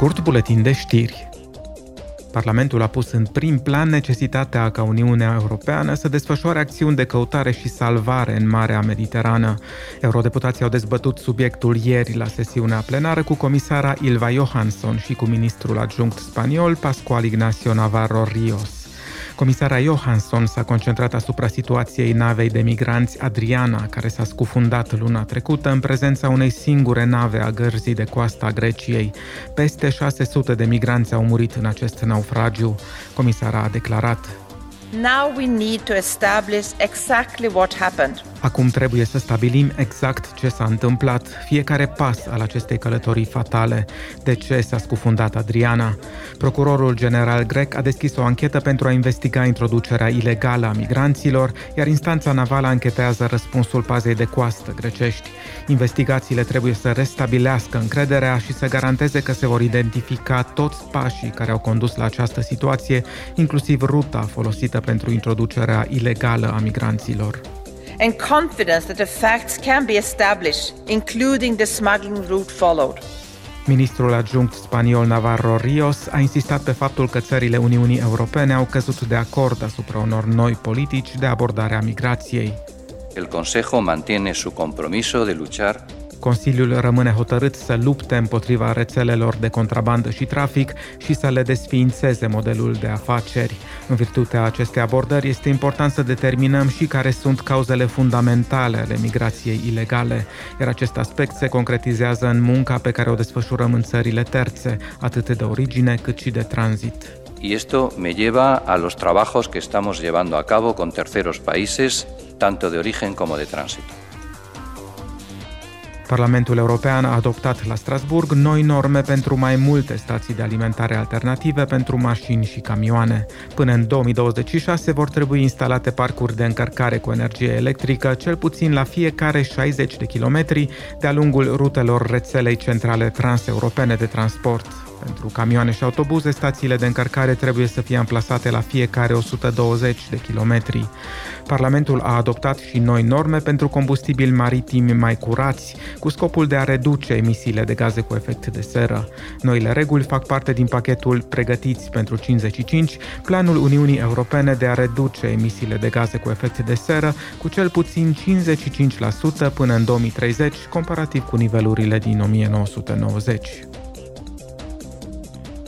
scurt buletin de știri. Parlamentul a pus în prim plan necesitatea ca Uniunea Europeană să desfășoare acțiuni de căutare și salvare în Marea Mediterană. Eurodeputații au dezbătut subiectul ieri la sesiunea plenară cu comisara Ilva Johansson și cu ministrul adjunct spaniol Pascual Ignacio Navarro Rios. Comisara Johansson s-a concentrat asupra situației navei de migranți Adriana, care s-a scufundat luna trecută în prezența unei singure nave a gărzii de coastă a Greciei. Peste 600 de migranți au murit în acest naufragiu. Comisara a declarat Now we need to establish exactly what happened. Acum trebuie să stabilim exact ce s-a întâmplat, fiecare pas al acestei călătorii fatale. De ce s-a scufundat Adriana? Procurorul general grec a deschis o anchetă pentru a investiga introducerea ilegală a migranților, iar instanța navală anchetează răspunsul pazei de coastă grecești. Investigațiile trebuie să restabilească încrederea și să garanteze că se vor identifica toți pașii care au condus la această situație, inclusiv ruta folosită pentru introducerea ilegală a migranților and confidence that the facts can be established, including the smuggling route followed. Ministrul adjunct spaniol Navarro Rios a insistat pe faptul că țările Uniunii Europene au căzut de acord asupra unor noi politici de abordare a migrației. El Consejo mantiene su compromiso de luchar Consiliul rămâne hotărât să lupte împotriva rețelelor de contrabandă și trafic și să le desființeze modelul de afaceri. În virtutea acestei abordări, este important să determinăm și care sunt cauzele fundamentale ale migrației ilegale, iar acest aspect se concretizează în munca pe care o desfășurăm în țările terțe, atât de origine cât și de tranzit. Y esto me lleva a los trabajos que estamos llevando a cabo con terceros países, tanto de origen como de tránsito. Parlamentul European a adoptat la Strasburg noi norme pentru mai multe stații de alimentare alternative pentru mașini și camioane. Până în 2026 vor trebui instalate parcuri de încărcare cu energie electrică, cel puțin la fiecare 60 de kilometri, de-a lungul rutelor rețelei centrale transeuropene de transport. Pentru camioane și autobuze, stațiile de încărcare trebuie să fie amplasate la fiecare 120 de kilometri. Parlamentul a adoptat și noi norme pentru combustibili maritimi mai curați, cu scopul de a reduce emisiile de gaze cu efect de seră. Noile reguli fac parte din pachetul Pregătiți pentru 55, planul Uniunii Europene de a reduce emisiile de gaze cu efect de seră cu cel puțin 55% până în 2030, comparativ cu nivelurile din 1990.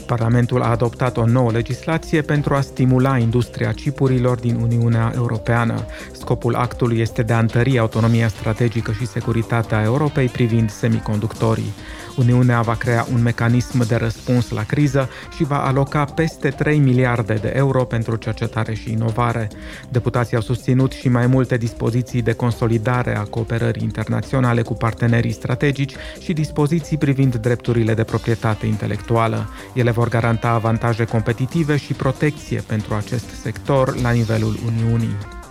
Parlamentul a adoptat o nouă legislație pentru a stimula industria chipurilor din Uniunea Europeană. Scopul actului este de a întări autonomia strategică și securitatea Europei privind semiconductorii. Uniunea va crea un mecanism de răspuns la criză și va aloca peste 3 miliarde de euro pentru cercetare și inovare. Deputații au susținut și mai multe dispoziții de consolidare a cooperării internaționale cu partenerii strategici și dispoziții privind drepturile de proprietate intelectuală. Ele vor garanta avantaje competitive și protecție pentru acest sector la nivelul Uniunii.